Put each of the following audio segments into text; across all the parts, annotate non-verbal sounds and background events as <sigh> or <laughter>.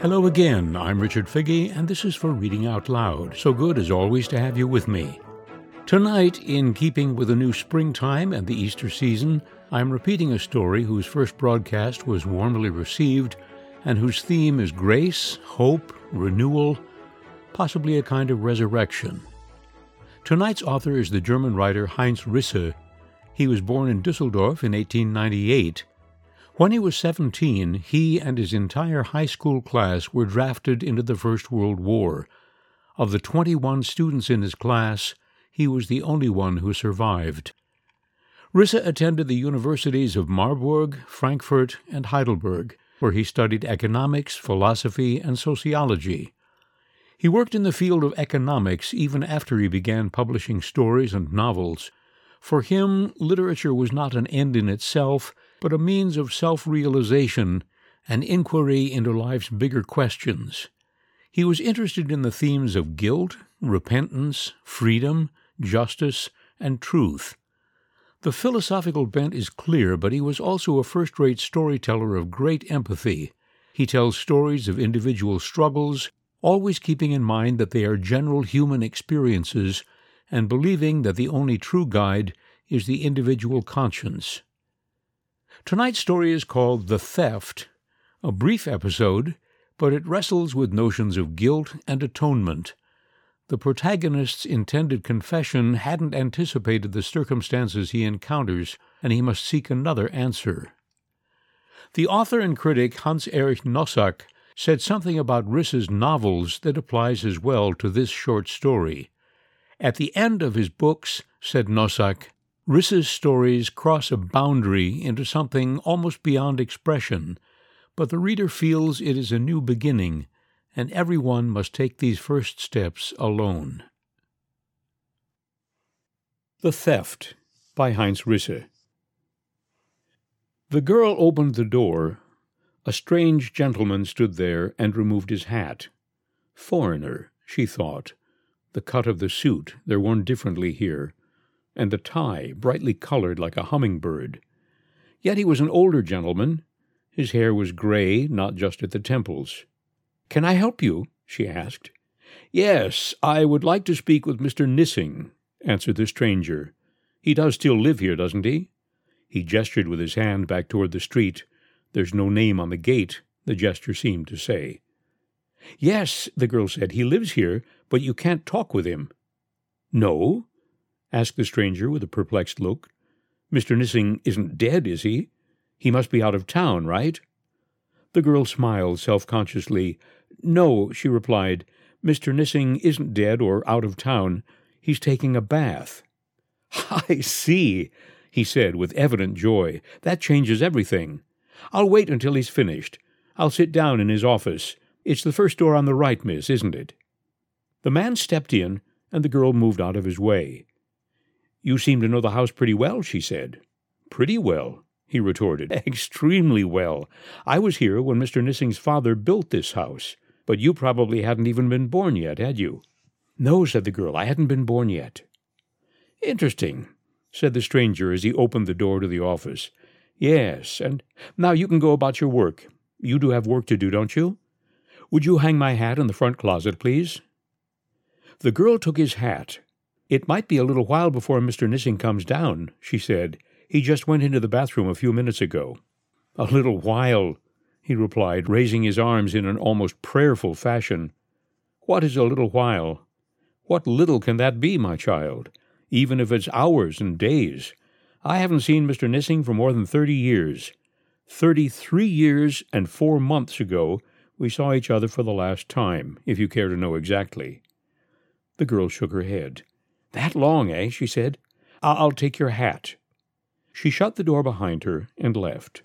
Hello again, I'm Richard Figge, and this is for Reading Out Loud. So good as always to have you with me. Tonight, in keeping with the new springtime and the Easter season, I'm repeating a story whose first broadcast was warmly received and whose theme is grace, hope, renewal, possibly a kind of resurrection. Tonight's author is the German writer Heinz Risse. He was born in Dusseldorf in 1898 when he was 17, he and his entire high school class were drafted into the First World War. Of the 21 students in his class, he was the only one who survived. Risse attended the universities of Marburg, Frankfurt, and Heidelberg, where he studied economics, philosophy, and sociology. He worked in the field of economics even after he began publishing stories and novels. For him, literature was not an end in itself, but a means of self realization and inquiry into life's bigger questions. He was interested in the themes of guilt, repentance, freedom, justice, and truth. The philosophical bent is clear, but he was also a first rate storyteller of great empathy. He tells stories of individual struggles, always keeping in mind that they are general human experiences and believing that the only true guide is the individual conscience. Tonight's story is called The Theft, a brief episode, but it wrestles with notions of guilt and atonement. The protagonist's intended confession hadn't anticipated the circumstances he encounters, and he must seek another answer. The author and critic Hans Erich Nossack said something about Risse's novels that applies as well to this short story. At the end of his books, said Nossack, Risse's stories cross a boundary into something almost beyond expression, but the reader feels it is a new beginning, and everyone must take these first steps alone. The Theft by Heinz Risse. The girl opened the door. A strange gentleman stood there and removed his hat. Foreigner, she thought. The cut of the suit, they're worn differently here and the tie brightly colored like a hummingbird. Yet he was an older gentleman. His hair was gray, not just at the temples. Can I help you? she asked. Yes, I would like to speak with Mr. Nissing, answered the stranger. He does still live here, doesn't he? He gestured with his hand back toward the street. There's no name on the gate, the gesture seemed to say. Yes, the girl said, he lives here, but you can't talk with him. No? Asked the stranger with a perplexed look. Mr. Nissing isn't dead, is he? He must be out of town, right? The girl smiled self consciously. No, she replied. Mr. Nissing isn't dead or out of town. He's taking a bath. <laughs> I see, he said with evident joy. That changes everything. I'll wait until he's finished. I'll sit down in his office. It's the first door on the right, miss, isn't it? The man stepped in, and the girl moved out of his way. You seem to know the house pretty well, she said. Pretty well, he retorted. <laughs> Extremely well. I was here when Mr. Nissing's father built this house, but you probably hadn't even been born yet, had you? No, said the girl, I hadn't been born yet. Interesting, said the stranger as he opened the door to the office. Yes, and now you can go about your work. You do have work to do, don't you? Would you hang my hat in the front closet, please? The girl took his hat it might be a little while before Mr. Nissing comes down, she said. He just went into the bathroom a few minutes ago. A little while, he replied, raising his arms in an almost prayerful fashion. What is a little while? What little can that be, my child, even if it's hours and days? I haven't seen Mr. Nissing for more than thirty years. Thirty three years and four months ago we saw each other for the last time, if you care to know exactly. The girl shook her head. That long, eh? she said. I'll take your hat. She shut the door behind her and left.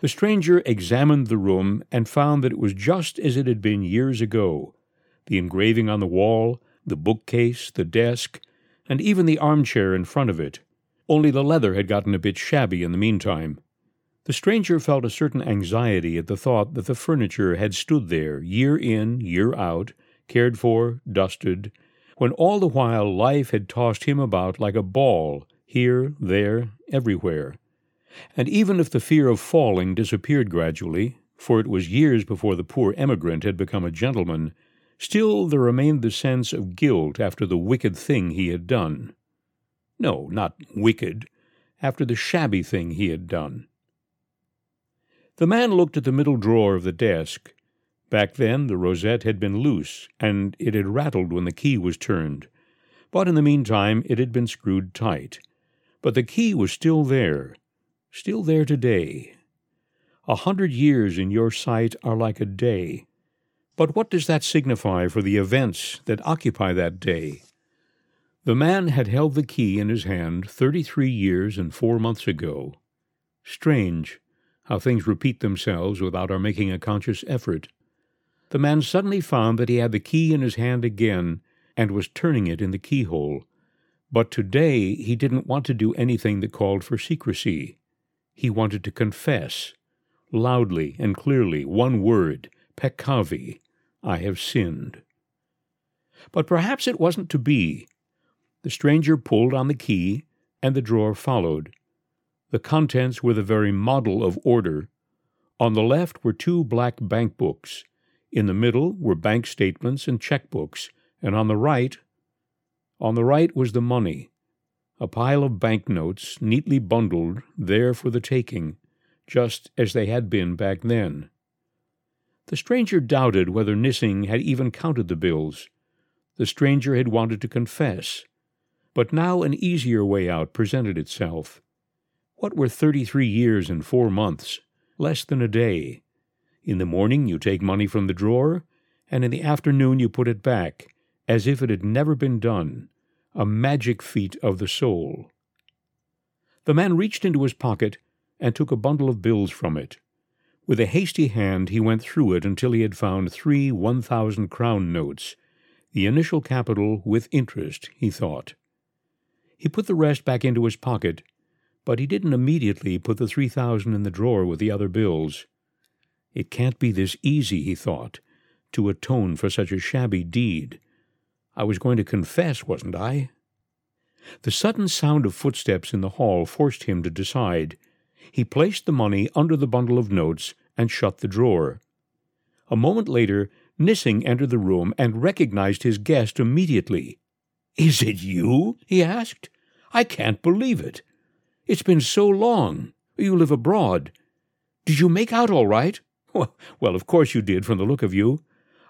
The stranger examined the room and found that it was just as it had been years ago. The engraving on the wall, the bookcase, the desk, and even the armchair in front of it. Only the leather had gotten a bit shabby in the meantime. The stranger felt a certain anxiety at the thought that the furniture had stood there year in, year out, cared for, dusted, when all the while life had tossed him about like a ball, here, there, everywhere. And even if the fear of falling disappeared gradually, for it was years before the poor emigrant had become a gentleman, still there remained the sense of guilt after the wicked thing he had done. No, not wicked, after the shabby thing he had done. The man looked at the middle drawer of the desk. Back then the rosette had been loose, and it had rattled when the key was turned. But in the meantime it had been screwed tight. But the key was still there, still there today. A hundred years in your sight are like a day. But what does that signify for the events that occupy that day? The man had held the key in his hand thirty-three years and four months ago. Strange how things repeat themselves without our making a conscious effort. The man suddenly found that he had the key in his hand again and was turning it in the keyhole. But today he didn't want to do anything that called for secrecy. He wanted to confess, loudly and clearly, one word, peccavi, I have sinned. But perhaps it wasn't to be. The stranger pulled on the key, and the drawer followed. The contents were the very model of order. On the left were two black bank books. In the middle were bank statements and checkbooks, and on the right, on the right was the money, a pile of banknotes neatly bundled there for the taking, just as they had been back then. The stranger doubted whether Nissing had even counted the bills. The stranger had wanted to confess. But now an easier way out presented itself. What were thirty three years and four months? Less than a day. In the morning you take money from the drawer, and in the afternoon you put it back, as if it had never been done, a magic feat of the soul. The man reached into his pocket and took a bundle of bills from it. With a hasty hand he went through it until he had found three one thousand crown notes, the initial capital with interest, he thought. He put the rest back into his pocket, but he didn't immediately put the three thousand in the drawer with the other bills. It can't be this easy, he thought, to atone for such a shabby deed. I was going to confess, wasn't I? The sudden sound of footsteps in the hall forced him to decide. He placed the money under the bundle of notes and shut the drawer. A moment later, Nissing entered the room and recognized his guest immediately. Is it you? he asked. I can't believe it. It's been so long. You live abroad. Did you make out all right? Well, of course you did, from the look of you.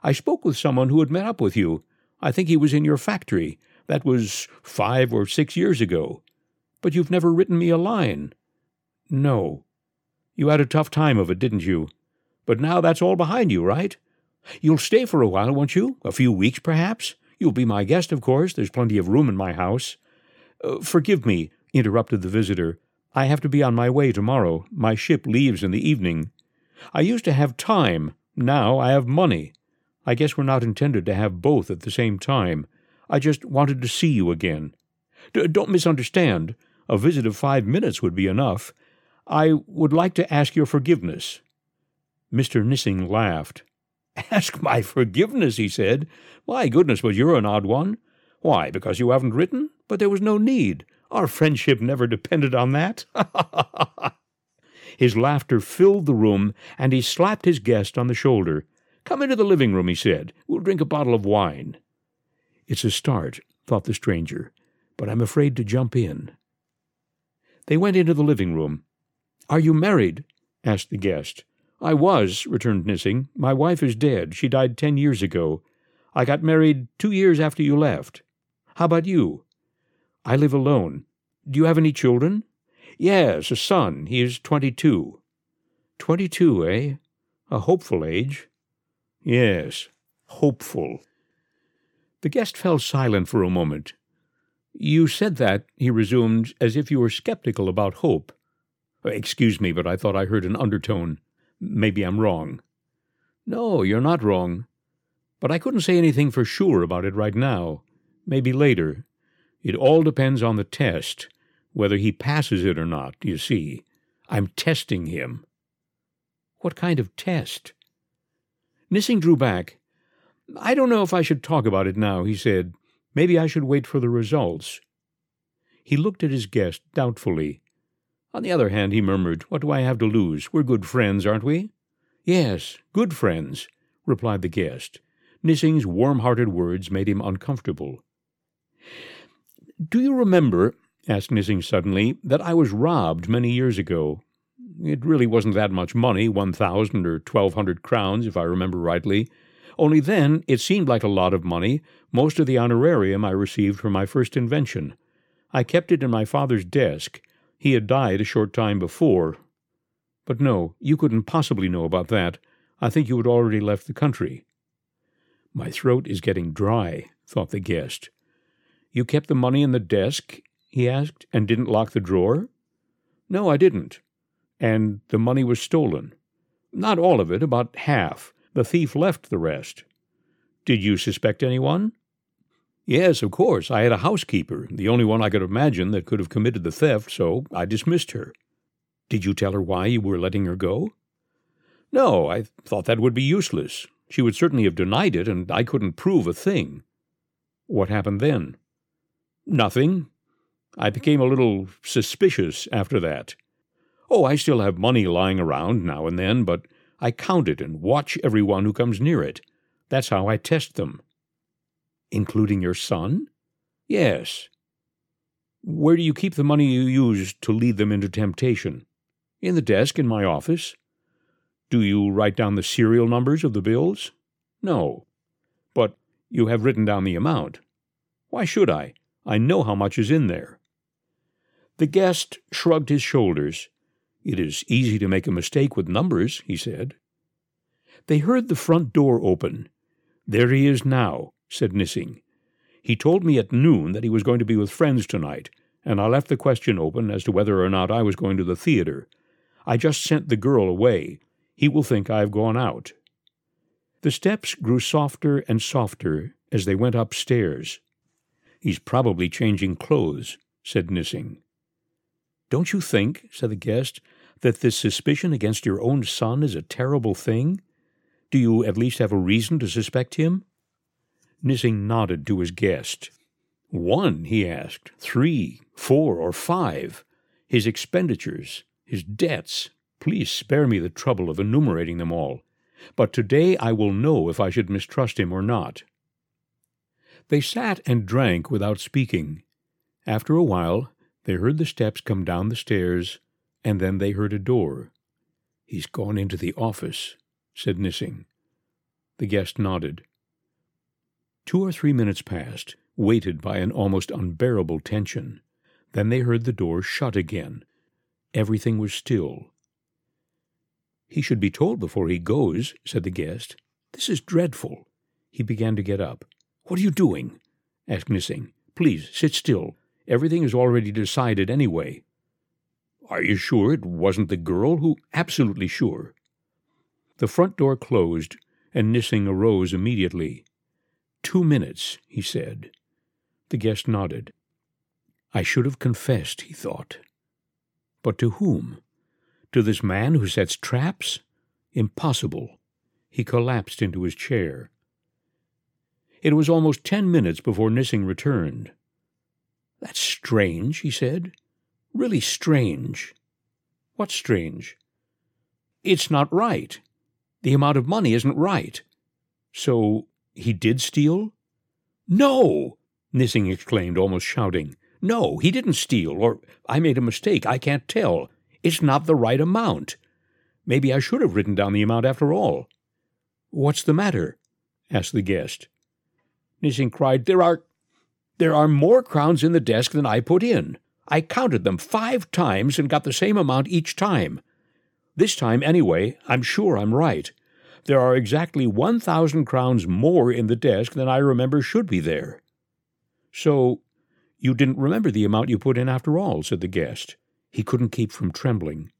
I spoke with someone who had met up with you. I think he was in your factory. That was five or six years ago. But you've never written me a line. No. You had a tough time of it, didn't you? But now that's all behind you, right? You'll stay for a while, won't you? A few weeks, perhaps? You'll be my guest, of course. There's plenty of room in my house. Uh, forgive me, interrupted the visitor. I have to be on my way tomorrow. My ship leaves in the evening. I used to have time. Now I have money. I guess we're not intended to have both at the same time. I just wanted to see you again. D- don't misunderstand. A visit of five minutes would be enough. I would like to ask your forgiveness. Mr. Nissing laughed. <laughs> Ask my forgiveness, he said. My goodness, but you're an odd one. Why, because you haven't written? But there was no need. Our friendship never depended on that. <laughs> his laughter filled the room, and he slapped his guest on the shoulder. Come into the living room, he said. We'll drink a bottle of wine. It's a start, thought the stranger, but I'm afraid to jump in. They went into the living room. Are you married? asked the guest. I was, returned Nissing. My wife is dead. She died ten years ago. I got married two years after you left. How about you? I live alone. Do you have any children? Yes, a son. He is twenty-two. Twenty-two, eh? A hopeful age. Yes, hopeful. The guest fell silent for a moment. You said that, he resumed, as if you were skeptical about hope. Excuse me, but I thought I heard an undertone. Maybe I'm wrong. No, you're not wrong. But I couldn't say anything for sure about it right now. Maybe later. It all depends on the test, whether he passes it or not, you see. I'm testing him. What kind of test? Nissing drew back. I don't know if I should talk about it now, he said. Maybe I should wait for the results. He looked at his guest doubtfully. On the other hand, he murmured, What do I have to lose? We're good friends, aren't we? Yes, good friends, replied the guest. Nissing's warm hearted words made him uncomfortable. Do you remember, asked Nissing suddenly, that I was robbed many years ago? It really wasn't that much money, one thousand or twelve hundred crowns, if I remember rightly. Only then it seemed like a lot of money, most of the honorarium I received for my first invention. I kept it in my father's desk. He had died a short time before. But no, you couldn't possibly know about that. I think you had already left the country. My throat is getting dry, thought the guest. You kept the money in the desk? He asked, and didn't lock the drawer? No, I didn't. And the money was stolen. Not all of it, about half. The thief left the rest. Did you suspect anyone? Yes, of course. I had a housekeeper, the only one I could imagine that could have committed the theft, so I dismissed her. Did you tell her why you were letting her go? No, I thought that would be useless. She would certainly have denied it, and I couldn't prove a thing. What happened then? Nothing. I became a little suspicious after that. Oh, I still have money lying around now and then, but I count it and watch everyone who comes near it. That's how I test them. Including your son? Yes. Where do you keep the money you use to lead them into temptation? In the desk in my office. Do you write down the serial numbers of the bills? No. But you have written down the amount. Why should I? I know how much is in there. The guest shrugged his shoulders. It is easy to make a mistake with numbers, he said. They heard the front door open. There he is now, said Nissing. He told me at noon that he was going to be with friends tonight, and I left the question open as to whether or not I was going to the theater. I just sent the girl away. He will think I have gone out. The steps grew softer and softer as they went upstairs. He's probably changing clothes, said Nissing. Don't you think, said the guest, that this suspicion against your own son is a terrible thing? Do you at least have a reason to suspect him? Nissing nodded to his guest. One, he asked, three, four, or five? His expenditures, his debts. Please spare me the trouble of enumerating them all. But today I will know if I should mistrust him or not. They sat and drank without speaking. After a while, they heard the steps come down the stairs, and then they heard a door. He's gone into the office, said Nissing. The guest nodded. Two or three minutes passed, weighted by an almost unbearable tension. Then they heard the door shut again. Everything was still. He should be told before he goes, said the guest. This is dreadful. He began to get up. What are you doing? asked Nissing. Please, sit still. Everything is already decided anyway. Are you sure it wasn't the girl who? Absolutely sure. The front door closed, and Nissing arose immediately. Two minutes, he said. The guest nodded. I should have confessed, he thought. But to whom? To this man who sets traps? Impossible. He collapsed into his chair. It was almost ten minutes before Nissing returned. That's strange, he said. Really strange. What's strange? It's not right. The amount of money isn't right. So he did steal? No! Nissing exclaimed, almost shouting. No, he didn't steal, or I made a mistake. I can't tell. It's not the right amount. Maybe I should have written down the amount after all. What's the matter? asked the guest. Nissing cried, There are there are more crowns in the desk than I put in. I counted them five times and got the same amount each time. This time, anyway, I'm sure I'm right. There are exactly one thousand crowns more in the desk than I remember should be there. So, you didn't remember the amount you put in after all, said the guest. He couldn't keep from trembling.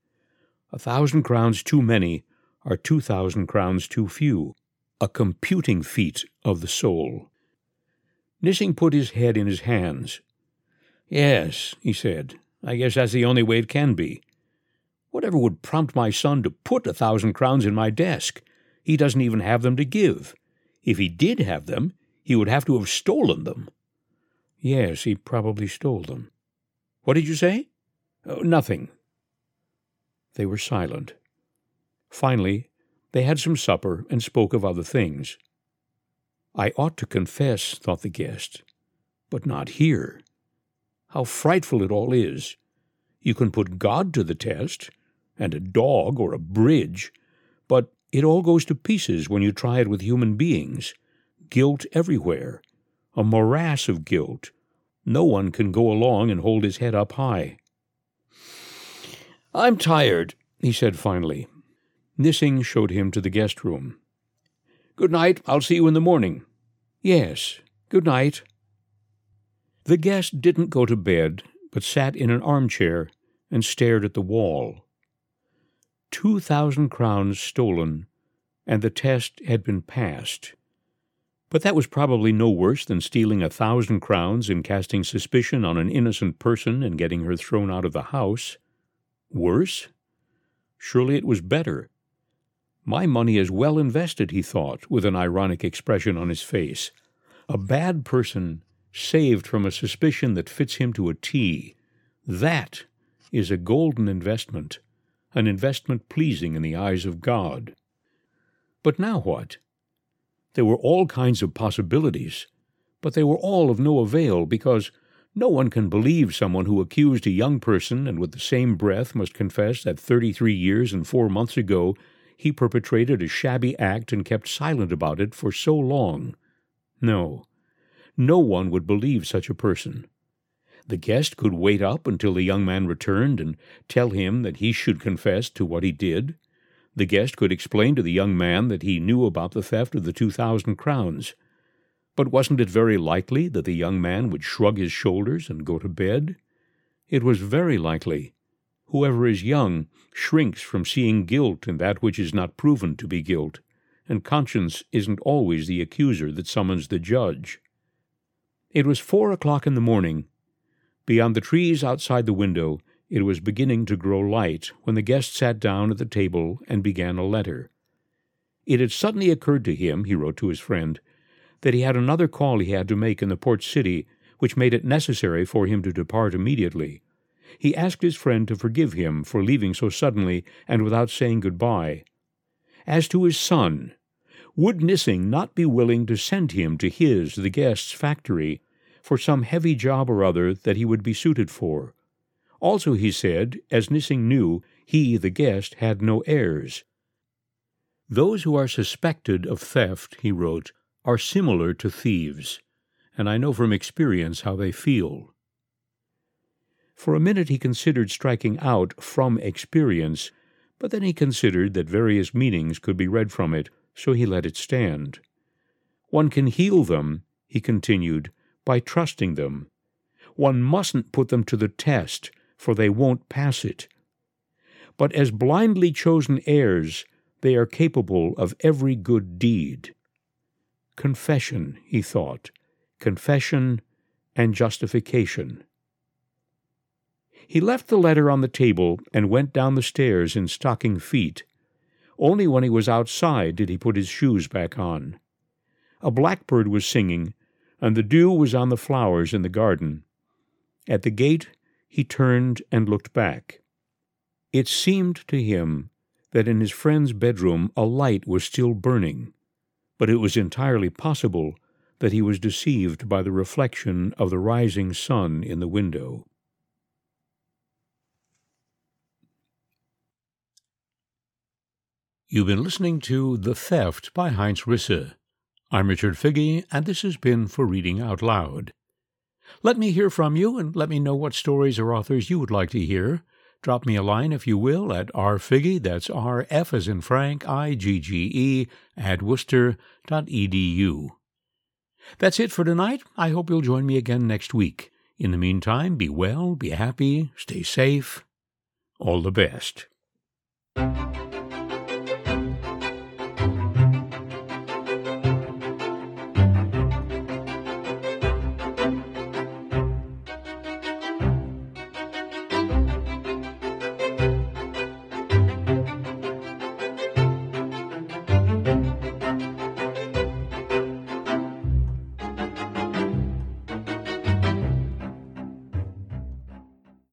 A thousand crowns too many are two thousand crowns too few. A computing feat of the soul. Nissing put his head in his hands. Yes, he said, I guess that's the only way it can be. Whatever would prompt my son to put a thousand crowns in my desk? He doesn't even have them to give. If he did have them, he would have to have stolen them. Yes, he probably stole them. What did you say? Oh, nothing. They were silent. Finally, They had some supper and spoke of other things. I ought to confess, thought the guest, but not here. How frightful it all is! You can put God to the test, and a dog or a bridge, but it all goes to pieces when you try it with human beings. Guilt everywhere, a morass of guilt. No one can go along and hold his head up high. I'm tired, he said finally. Nissing showed him to the guest room. Good night. I'll see you in the morning. Yes. Good night. The guest didn't go to bed, but sat in an armchair and stared at the wall. Two thousand crowns stolen, and the test had been passed. But that was probably no worse than stealing a thousand crowns and casting suspicion on an innocent person and getting her thrown out of the house. Worse? Surely it was better. My money is well invested, he thought, with an ironic expression on his face. A bad person saved from a suspicion that fits him to a T. That is a golden investment, an investment pleasing in the eyes of God. But now what? There were all kinds of possibilities, but they were all of no avail because no one can believe someone who accused a young person and with the same breath must confess that thirty three years and four months ago he perpetrated a shabby act and kept silent about it for so long. No, no one would believe such a person. The guest could wait up until the young man returned and tell him that he should confess to what he did. The guest could explain to the young man that he knew about the theft of the two thousand crowns. But wasn't it very likely that the young man would shrug his shoulders and go to bed? It was very likely. Whoever is young shrinks from seeing guilt in that which is not proven to be guilt, and conscience isn't always the accuser that summons the judge. It was four o'clock in the morning. Beyond the trees outside the window, it was beginning to grow light when the guest sat down at the table and began a letter. It had suddenly occurred to him, he wrote to his friend, that he had another call he had to make in the port city, which made it necessary for him to depart immediately he asked his friend to forgive him for leaving so suddenly and without saying good-bye. As to his son, would Nissing not be willing to send him to his, the guest's, factory for some heavy job or other that he would be suited for? Also, he said, as Nissing knew, he, the guest, had no heirs. Those who are suspected of theft, he wrote, are similar to thieves, and I know from experience how they feel. For a minute he considered striking out from experience, but then he considered that various meanings could be read from it, so he let it stand. One can heal them, he continued, by trusting them. One mustn't put them to the test, for they won't pass it. But as blindly chosen heirs, they are capable of every good deed. Confession, he thought, confession and justification. He left the letter on the table and went down the stairs in stocking feet. Only when he was outside did he put his shoes back on. A blackbird was singing, and the dew was on the flowers in the garden. At the gate he turned and looked back. It seemed to him that in his friend's bedroom a light was still burning, but it was entirely possible that he was deceived by the reflection of the rising sun in the window. You've been listening to The Theft by Heinz Risse. I'm Richard Figge, and this has been for Reading Out Loud. Let me hear from you and let me know what stories or authors you would like to hear. Drop me a line, if you will, at rfigge, that's R-F as in Frank, I-G-G-E, at worcester.edu. That's it for tonight. I hope you'll join me again next week. In the meantime, be well, be happy, stay safe. All the best.